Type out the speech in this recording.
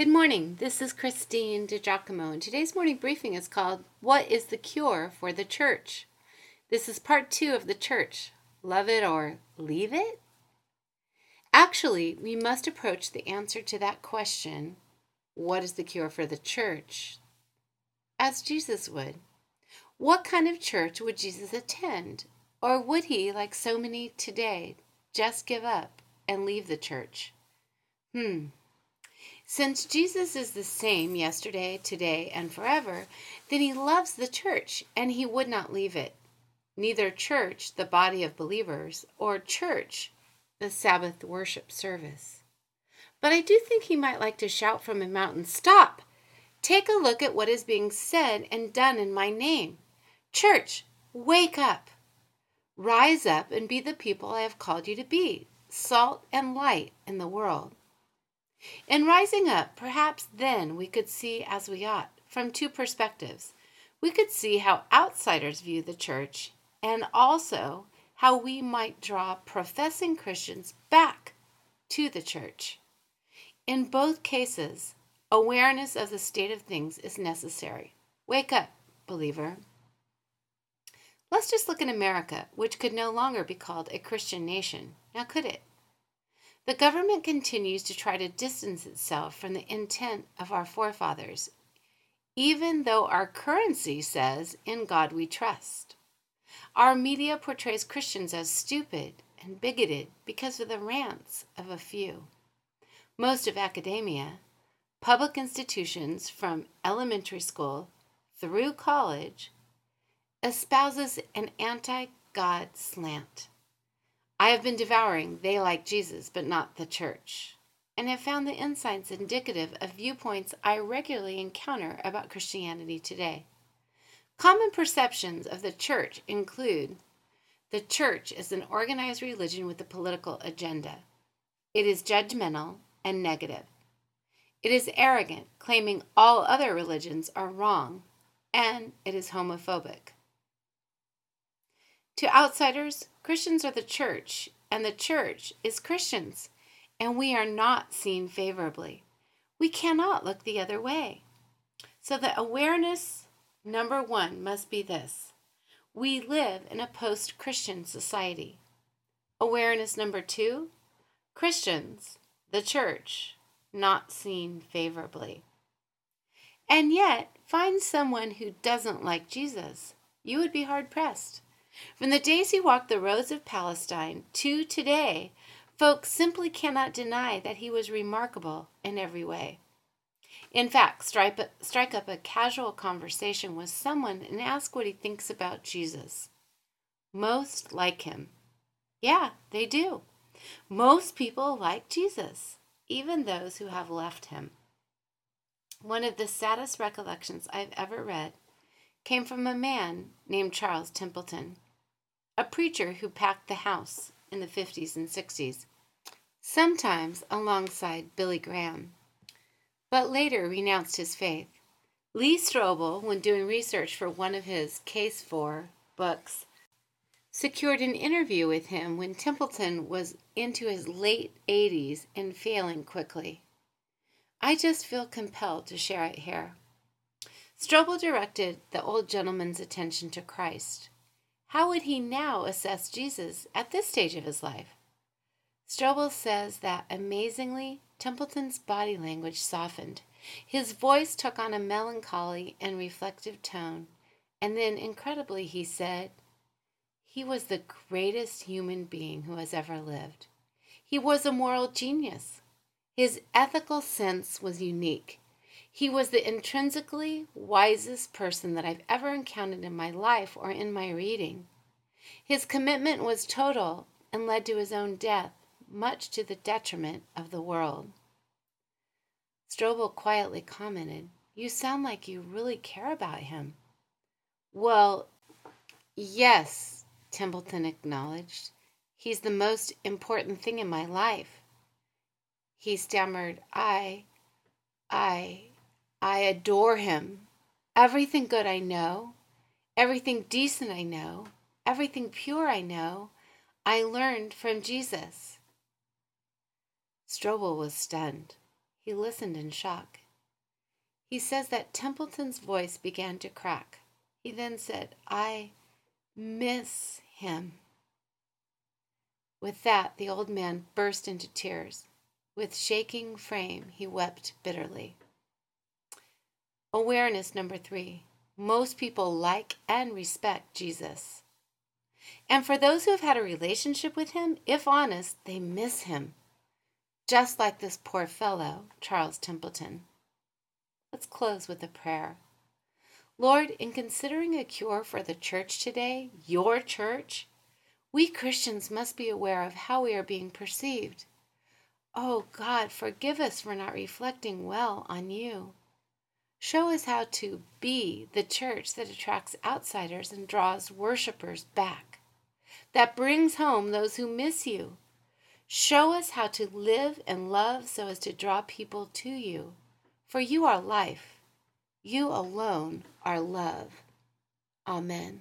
Good morning. This is Christine DiGiacomo, and today's morning briefing is called What is the Cure for the Church? This is part two of the church. Love it or leave it? Actually, we must approach the answer to that question, What is the cure for the church? as Jesus would. What kind of church would Jesus attend? Or would he, like so many today, just give up and leave the church? Hmm. Since Jesus is the same yesterday, today, and forever, then he loves the church and he would not leave it. Neither church, the body of believers, or church, the Sabbath worship service. But I do think he might like to shout from a mountain, Stop! Take a look at what is being said and done in my name. Church, wake up! Rise up and be the people I have called you to be, salt and light in the world. In rising up, perhaps then we could see as we ought, from two perspectives. We could see how outsiders view the church, and also how we might draw professing Christians back to the church. In both cases, awareness of the state of things is necessary. Wake up, believer. Let's just look at America, which could no longer be called a Christian nation. Now, could it? The government continues to try to distance itself from the intent of our forefathers, even though our currency says, In God we trust. Our media portrays Christians as stupid and bigoted because of the rants of a few. Most of academia, public institutions from elementary school through college, espouses an anti God slant. I have been devouring they like Jesus, but not the church, and have found the insights indicative of viewpoints I regularly encounter about Christianity today. Common perceptions of the church include the church is an organized religion with a political agenda. It is judgmental and negative. It is arrogant, claiming all other religions are wrong, and it is homophobic. To outsiders, Christians are the church, and the church is Christians, and we are not seen favorably. We cannot look the other way. So, the awareness number one must be this we live in a post Christian society. Awareness number two Christians, the church, not seen favorably. And yet, find someone who doesn't like Jesus. You would be hard pressed. From the days he walked the roads of Palestine to today, folks simply cannot deny that he was remarkable in every way. In fact, strike, strike up a casual conversation with someone and ask what he thinks about Jesus. Most like him. Yeah, they do. Most people like Jesus, even those who have left him. One of the saddest recollections I've ever read came from a man named Charles Templeton a preacher who packed the house in the 50s and 60s, sometimes alongside Billy Graham, but later renounced his faith. Lee Strobel, when doing research for one of his Case for books, secured an interview with him when Templeton was into his late 80s and failing quickly. I just feel compelled to share it here. Strobel directed the old gentleman's attention to Christ. How would he now assess Jesus at this stage of his life? Strobel says that amazingly, Templeton's body language softened. His voice took on a melancholy and reflective tone, and then, incredibly, he said, He was the greatest human being who has ever lived. He was a moral genius. His ethical sense was unique. He was the intrinsically wisest person that I've ever encountered in my life or in my reading. His commitment was total and led to his own death, much to the detriment of the world. Strobel quietly commented, You sound like you really care about him. Well, yes, Templeton acknowledged. He's the most important thing in my life. He stammered, I, I, I adore him. Everything good I know, everything decent I know, everything pure I know, I learned from Jesus. Strobel was stunned. He listened in shock. He says that Templeton's voice began to crack. He then said, I miss him. With that, the old man burst into tears. With shaking frame, he wept bitterly. Awareness number three most people like and respect Jesus. And for those who have had a relationship with him, if honest, they miss him. Just like this poor fellow, Charles Templeton. Let's close with a prayer. Lord, in considering a cure for the church today, your church, we Christians must be aware of how we are being perceived. Oh God, forgive us for not reflecting well on you. Show us how to be the church that attracts outsiders and draws worshipers back, that brings home those who miss you. Show us how to live and love so as to draw people to you, for you are life. You alone are love. Amen.